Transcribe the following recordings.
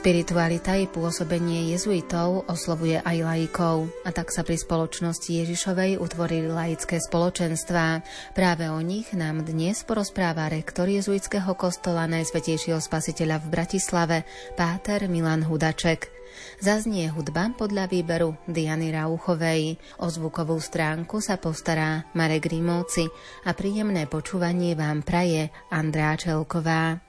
Spiritualita i pôsobenie jezuitov oslovuje aj laikov a tak sa pri spoločnosti Ježišovej utvorili laické spoločenstvá. Práve o nich nám dnes porozpráva rektor jezuitského kostola Najsvetejšieho spasiteľa v Bratislave, páter Milan Hudaček. Zaznie hudba podľa výberu Diany Rauchovej. O zvukovú stránku sa postará Marek Rímovci a príjemné počúvanie vám praje Andrá Čelková.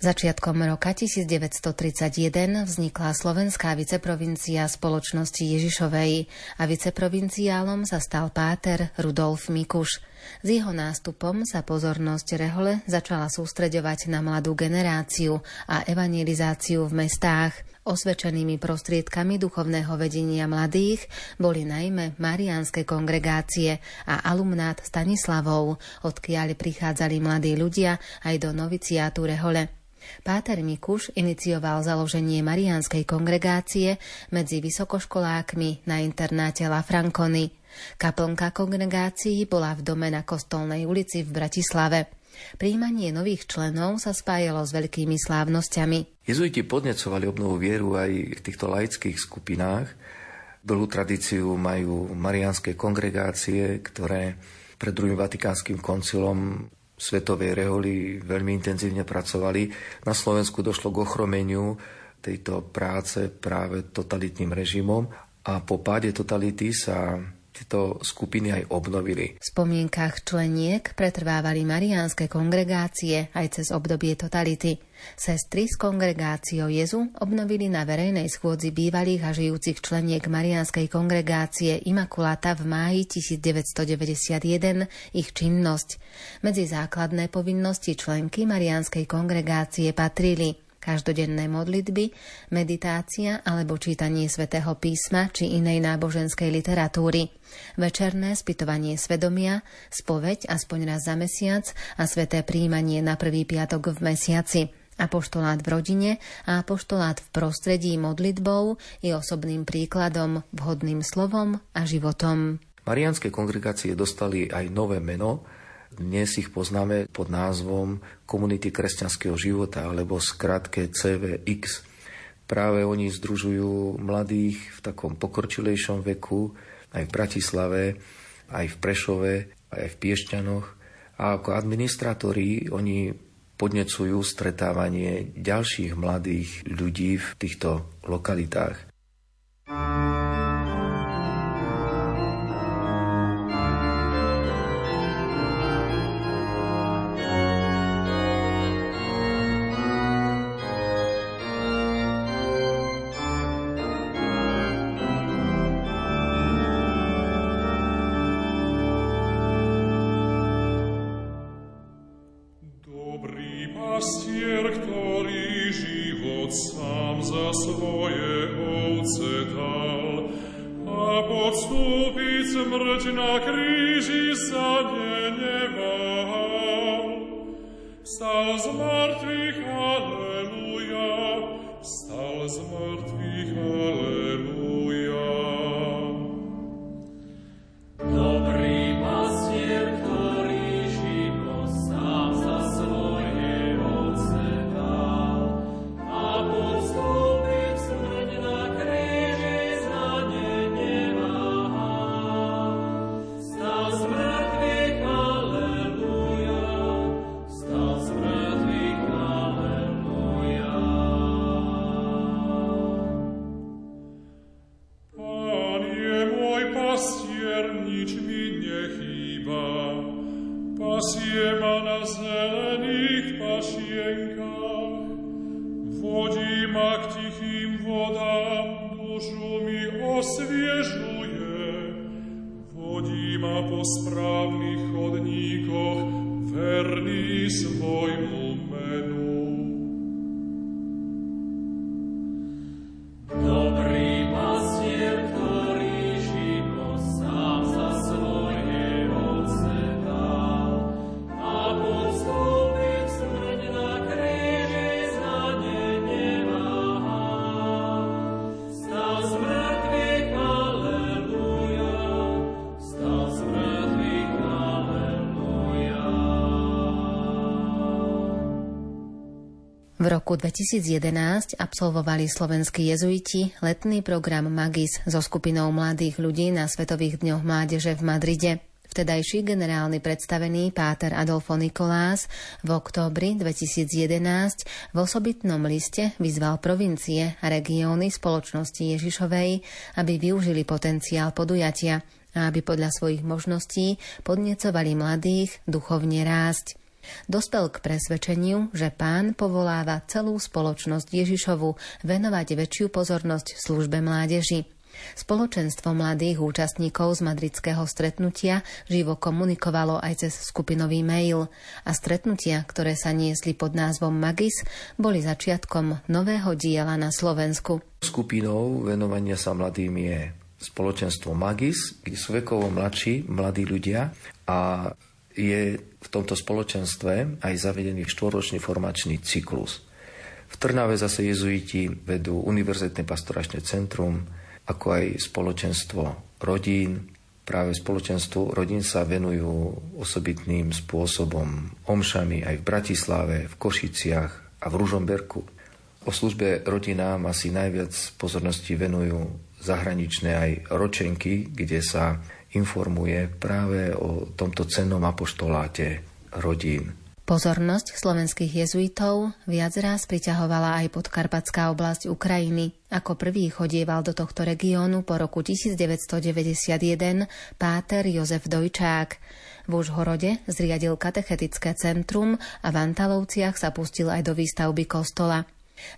Začiatkom roka 1931 vznikla slovenská viceprovincia spoločnosti Ježišovej a viceprovinciálom sa stal páter Rudolf Mikuš. S jeho nástupom sa pozornosť Rehole začala sústreďovať na mladú generáciu a evangelizáciu v mestách. Osvedčenými prostriedkami duchovného vedenia mladých boli najmä mariánske kongregácie a alumnát Stanislavov, odkiaľ prichádzali mladí ľudia aj do noviciátu Rehole. Páter Mikuš inicioval založenie Mariánskej kongregácie medzi vysokoškolákmi na internáte La Franconi. Kaplnka kongregácií bola v dome na Kostolnej ulici v Bratislave. Príjmanie nových členov sa spájalo s veľkými slávnosťami. Jezuiti podnecovali obnovu vieru aj v týchto laických skupinách. Dlhú tradíciu majú mariánske kongregácie, ktoré pred druhým vatikánskym koncilom svetovej reholi veľmi intenzívne pracovali. Na Slovensku došlo k ochromeniu tejto práce práve totalitným režimom a po páde totality sa tieto skupiny aj obnovili. V spomienkach členiek pretrvávali mariánske kongregácie aj cez obdobie totality. Sestry s kongregáciou Jezu obnovili na verejnej schôdzi bývalých a žijúcich členiek Mariánskej kongregácie Imakulata v máji 1991 ich činnosť. Medzi základné povinnosti členky Mariánskej kongregácie patrili každodenné modlitby, meditácia alebo čítanie svätého písma či inej náboženskej literatúry, večerné spytovanie svedomia, spoveď aspoň raz za mesiac a sveté príjmanie na prvý piatok v mesiaci apoštolát v rodine a apoštolát v prostredí modlitbou i osobným príkladom, vhodným slovom a životom. Marianské kongregácie dostali aj nové meno, dnes ich poznáme pod názvom Komunity kresťanského života alebo skratke CVX. Práve oni združujú mladých v takom pokročilejšom veku aj v Bratislave, aj v Prešove, aj v Piešťanoch. A ako administratóri oni podnecujú stretávanie ďalších mladých ľudí v týchto lokalitách. V roku 2011 absolvovali slovenskí jezuiti letný program Magis so skupinou mladých ľudí na Svetových dňoch mládeže v Madride. Vtedajší generálny predstavený Páter Adolfo Nikolás v októbri 2011 v osobitnom liste vyzval provincie a regióny spoločnosti Ježišovej, aby využili potenciál podujatia a aby podľa svojich možností podnecovali mladých duchovne rásť. Dospel k presvedčeniu, že pán povoláva celú spoločnosť Ježišovu venovať väčšiu pozornosť službe mládeži. Spoločenstvo mladých účastníkov z madridského stretnutia živo komunikovalo aj cez skupinový mail a stretnutia, ktoré sa niesli pod názvom Magis, boli začiatkom nového diela na Slovensku. Skupinou venovania sa mladým je spoločenstvo Magis, kde sú vekovo mladší mladí ľudia a je v tomto spoločenstve aj zavedený štvoročný formačný cyklus. V Trnave zase jezuiti vedú Univerzitné pastoračné centrum, ako aj spoločenstvo rodín. Práve spoločenstvu rodín sa venujú osobitným spôsobom omšami aj v Bratislave, v Košiciach a v Ružomberku. O službe rodinám asi najviac pozornosti venujú zahraničné aj ročenky, kde sa informuje práve o tomto cennom apoštoláte rodín. Pozornosť slovenských jezuitov viac raz priťahovala aj podkarpatská oblasť Ukrajiny. Ako prvý chodieval do tohto regiónu po roku 1991 páter Jozef Dojčák. V Užhorode zriadil katechetické centrum a v Antalovciach sa pustil aj do výstavby kostola.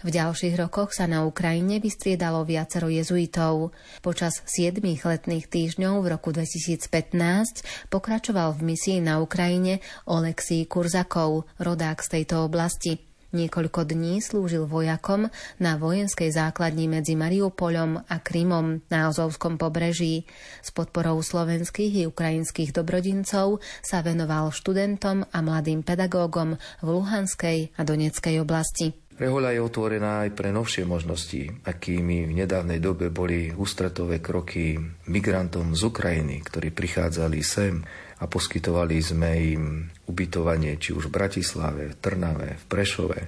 V ďalších rokoch sa na Ukrajine vystriedalo viacero jezuitov. Počas 7 letných týždňov v roku 2015 pokračoval v misii na Ukrajine Oleksij Kurzakov, rodák z tejto oblasti. Niekoľko dní slúžil vojakom na vojenskej základni medzi Mariupolom a Krymom na Azovskom pobreží. S podporou slovenských i ukrajinských dobrodincov sa venoval študentom a mladým pedagógom v Luhanskej a Doneckej oblasti. Rehoľa je otvorená aj pre novšie možnosti, akými v nedávnej dobe boli ústretové kroky migrantom z Ukrajiny, ktorí prichádzali sem a poskytovali sme im ubytovanie či už v Bratislave, v Trnave, v Prešove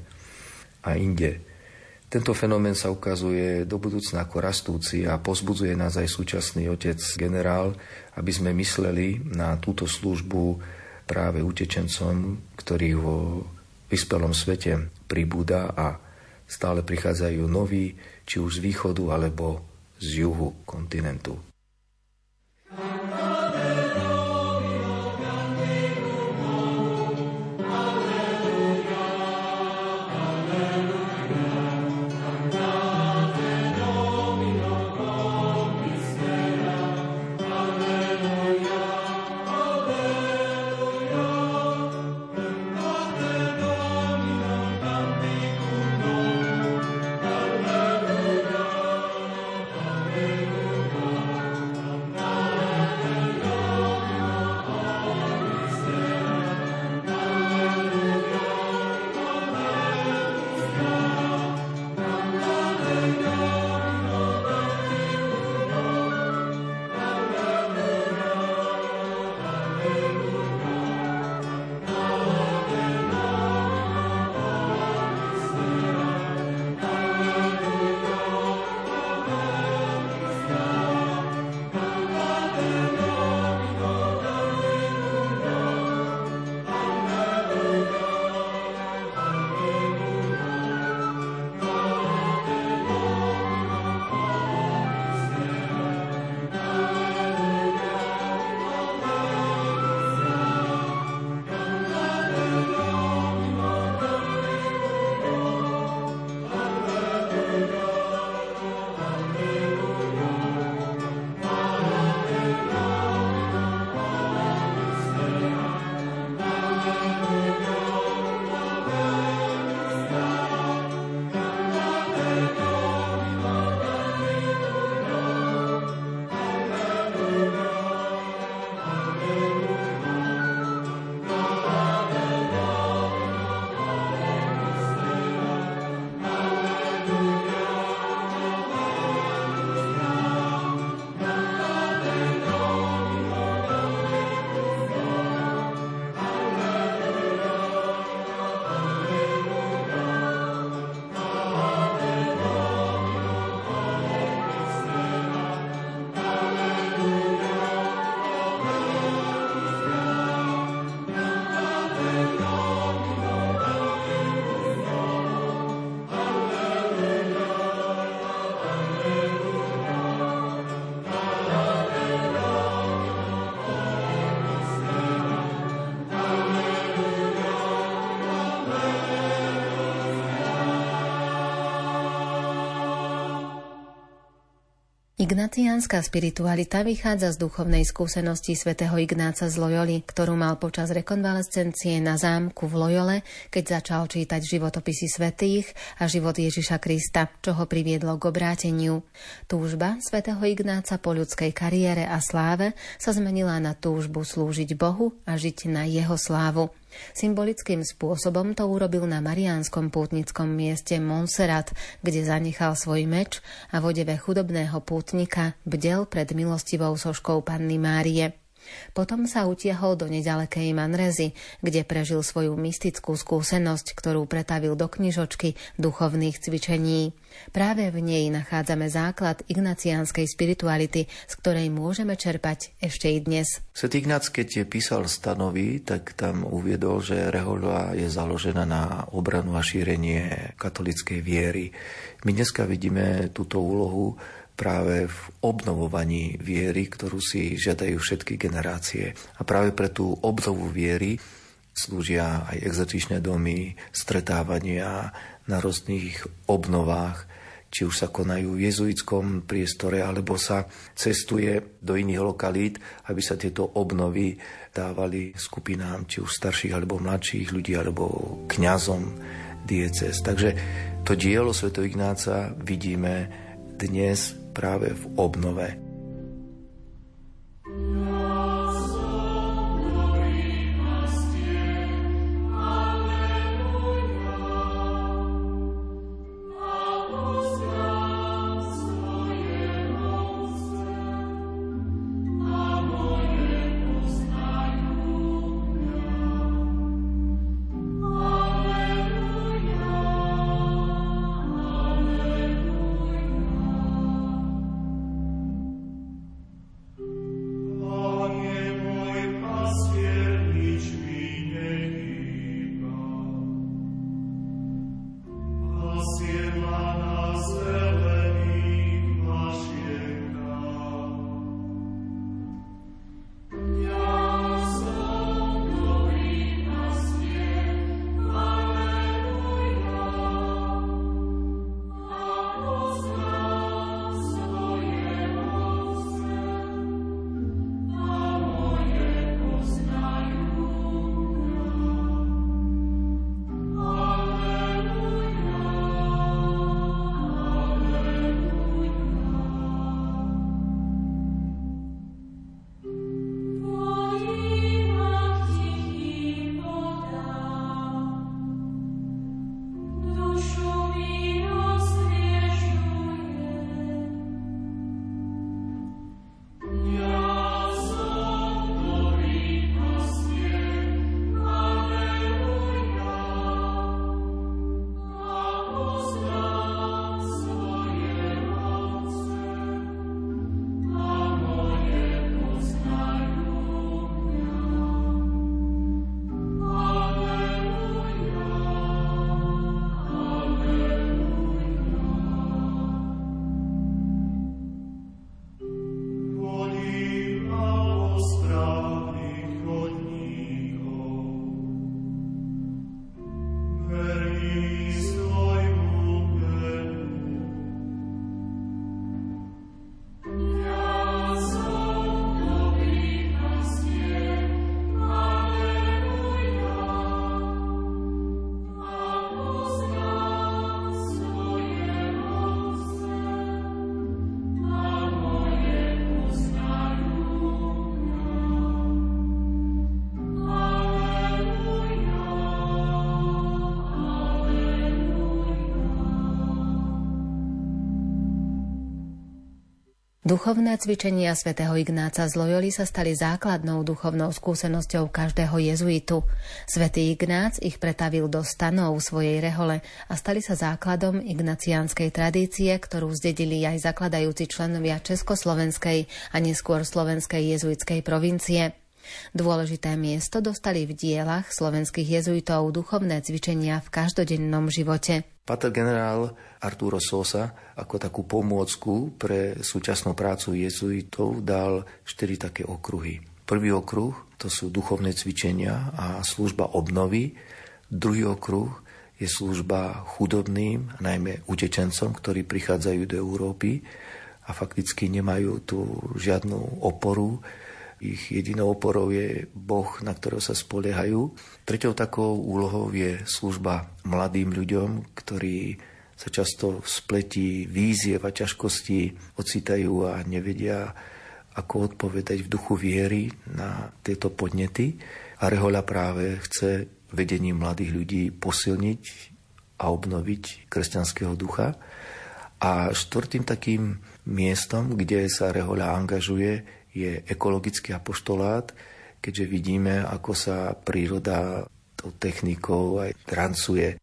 a inde. Tento fenomén sa ukazuje do budúcna ako rastúci a pozbudzuje nás aj súčasný otec generál, aby sme mysleli na túto službu práve utečencom, ktorí vo vyspelom svete pribúda a stále prichádzajú noví, či už z východu alebo z juhu kontinentu. Ignaciánska spiritualita vychádza z duchovnej skúsenosti svätého Ignáca z Loyoli, ktorú mal počas rekonvalescencie na zámku v Loyole, keď začal čítať životopisy svetých a život Ježiša Krista, čo ho priviedlo k obráteniu. Túžba svätého Ignáca po ľudskej kariére a sláve sa zmenila na túžbu slúžiť Bohu a žiť na jeho slávu. Symbolickým spôsobom to urobil na mariánskom pútnickom mieste Montserrat, kde zanechal svoj meč a v chudobného pútnika bdel pred milostivou soškou Panny Márie. Potom sa utiahol do nedalekej Manrezy, kde prežil svoju mystickú skúsenosť, ktorú pretavil do knižočky duchovných cvičení. Práve v nej nachádzame základ ignaciánskej spirituality, z ktorej môžeme čerpať ešte i dnes. Svet Ignác, keď je písal stanovy, tak tam uviedol, že rehoľa je založená na obranu a šírenie katolickej viery. My dneska vidíme túto úlohu práve v obnovovaní viery, ktorú si žiadajú všetky generácie. A práve pre tú obnovu viery slúžia aj exotičné domy, stretávania na rôznych obnovách, či už sa konajú v jezuitskom priestore, alebo sa cestuje do iných lokalít, aby sa tieto obnovy dávali skupinám, či už starších alebo mladších ľudí, alebo kňazom dieces. Takže to dielo Sv. Ignáca vidíme dnes práve v obnove. Duchovné cvičenia svätého Ignáca z Loyoli sa stali základnou duchovnou skúsenosťou každého jezuitu. Svetý Ignác ich pretavil do stanov svojej rehole a stali sa základom ignaciánskej tradície, ktorú zdedili aj zakladajúci členovia Československej a neskôr slovenskej jezuitskej provincie. Dôležité miesto dostali v dielach slovenských jezuitov duchovné cvičenia v každodennom živote. Pater generál Arturo Sosa ako takú pomôcku pre súčasnú prácu jezuitov dal štyri také okruhy. Prvý okruh to sú duchovné cvičenia a služba obnovy. Druhý okruh je služba chudobným, najmä utečencom, ktorí prichádzajú do Európy a fakticky nemajú tu žiadnu oporu, ich jedinou oporou je Boh, na ktorého sa spoliehajú. Tretou takou úlohou je služba mladým ľuďom, ktorí sa často v spletí víziev a ťažkostí ocitajú a nevedia, ako odpovedať v duchu viery na tieto podnety. A Rehoľa práve chce vedením mladých ľudí posilniť a obnoviť kresťanského ducha. A štvrtým takým miestom, kde sa Rehoľa angažuje, je ekologický apoštolát, keďže vidíme, ako sa príroda tou technikou aj trancuje.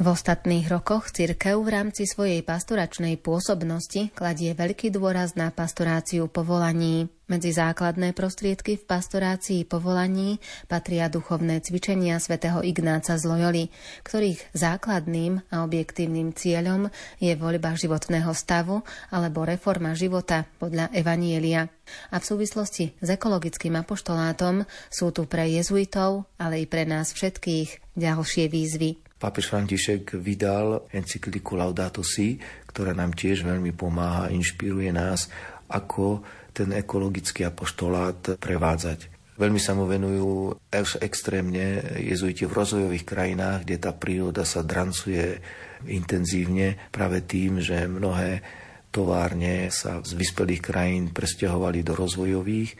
V ostatných rokoch cirkev v rámci svojej pastoračnej pôsobnosti kladie veľký dôraz na pastoráciu povolaní. Medzi základné prostriedky v pastorácii povolaní patria duchovné cvičenia svätého Ignáca z Loyoli, ktorých základným a objektívnym cieľom je voľba životného stavu alebo reforma života podľa Evanielia. A v súvislosti s ekologickým apoštolátom sú tu pre jezuitov, ale i pre nás všetkých ďalšie výzvy. Pápež František vydal encykliku Laudato Si, ktorá nám tiež veľmi pomáha, inšpiruje nás, ako ten ekologický apoštolát prevádzať. Veľmi sa mu venujú extrémne jezuiti v rozvojových krajinách, kde tá príroda sa drancuje intenzívne práve tým, že mnohé továrne sa z vyspelých krajín presťahovali do rozvojových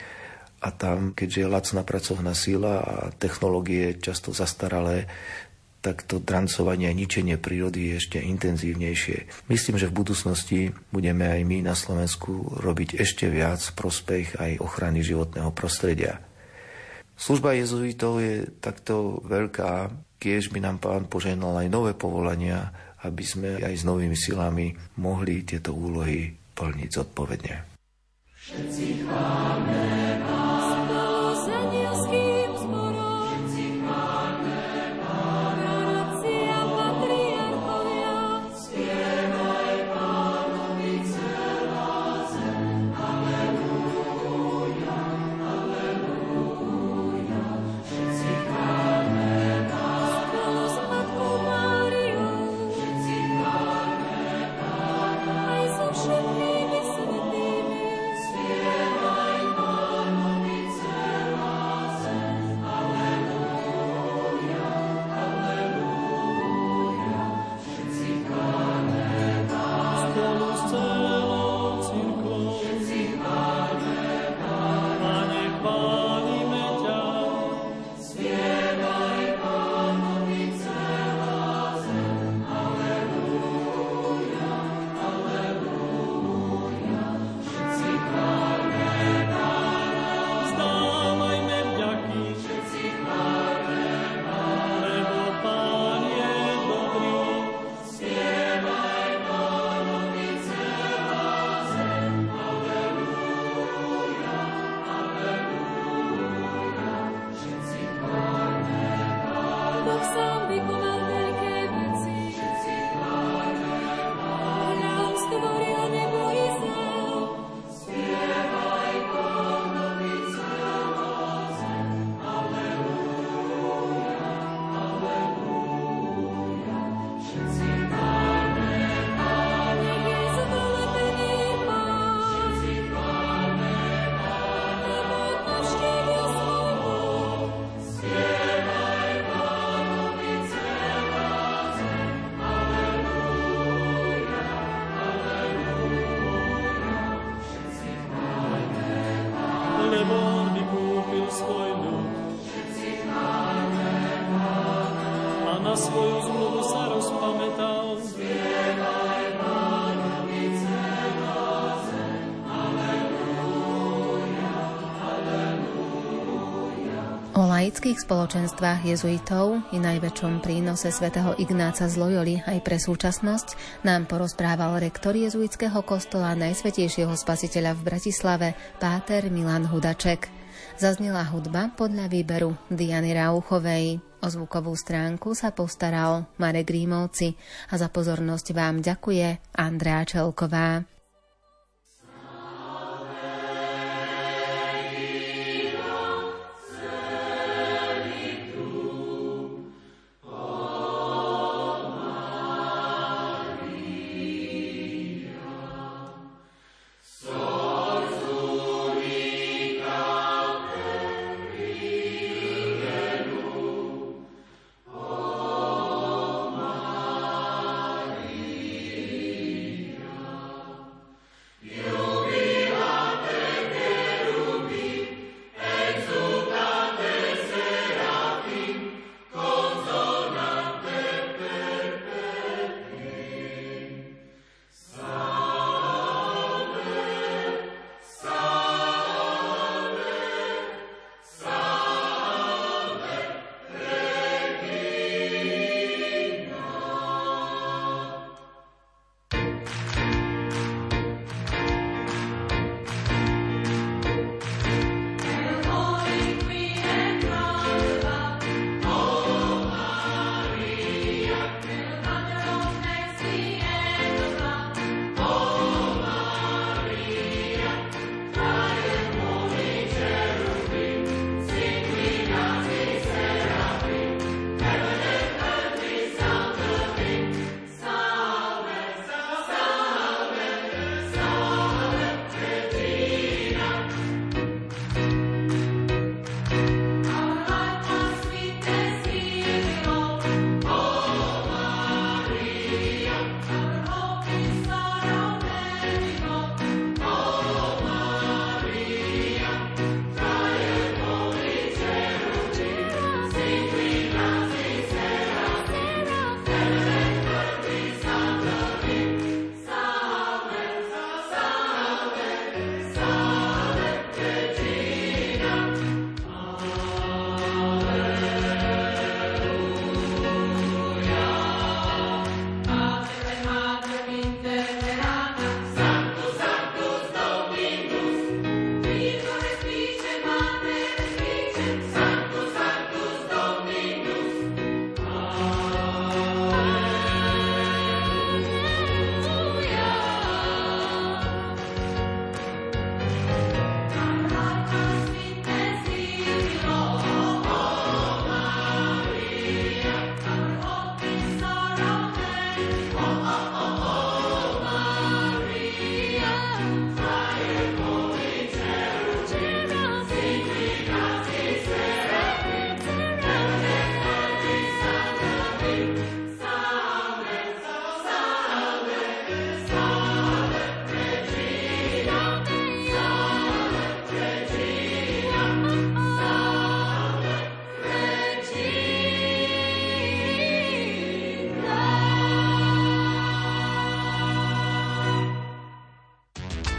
a tam, keďže je lacná pracovná sila a technológie často zastaralé, tak to drancovanie a ničenie prírody je ešte intenzívnejšie. Myslím, že v budúcnosti budeme aj my na Slovensku robiť ešte viac prospech aj ochrany životného prostredia. Služba jezuitov je takto veľká, kiež by nám pán poženal aj nové povolania, aby sme aj s novými silami mohli tieto úlohy plniť zodpovedne. Všetci chváme. O laických spoločenstvách jezuitov i najväčšom prínose svätého Ignáca z Loyoli aj pre súčasnosť nám porozprával rektor jezuitského kostola Najsvetejšieho spasiteľa v Bratislave, páter Milan Hudaček. Zaznela hudba podľa výberu Diany Rauchovej. O zvukovú stránku sa postaral Marek Rímovci a za pozornosť vám ďakuje Andrea Čelková.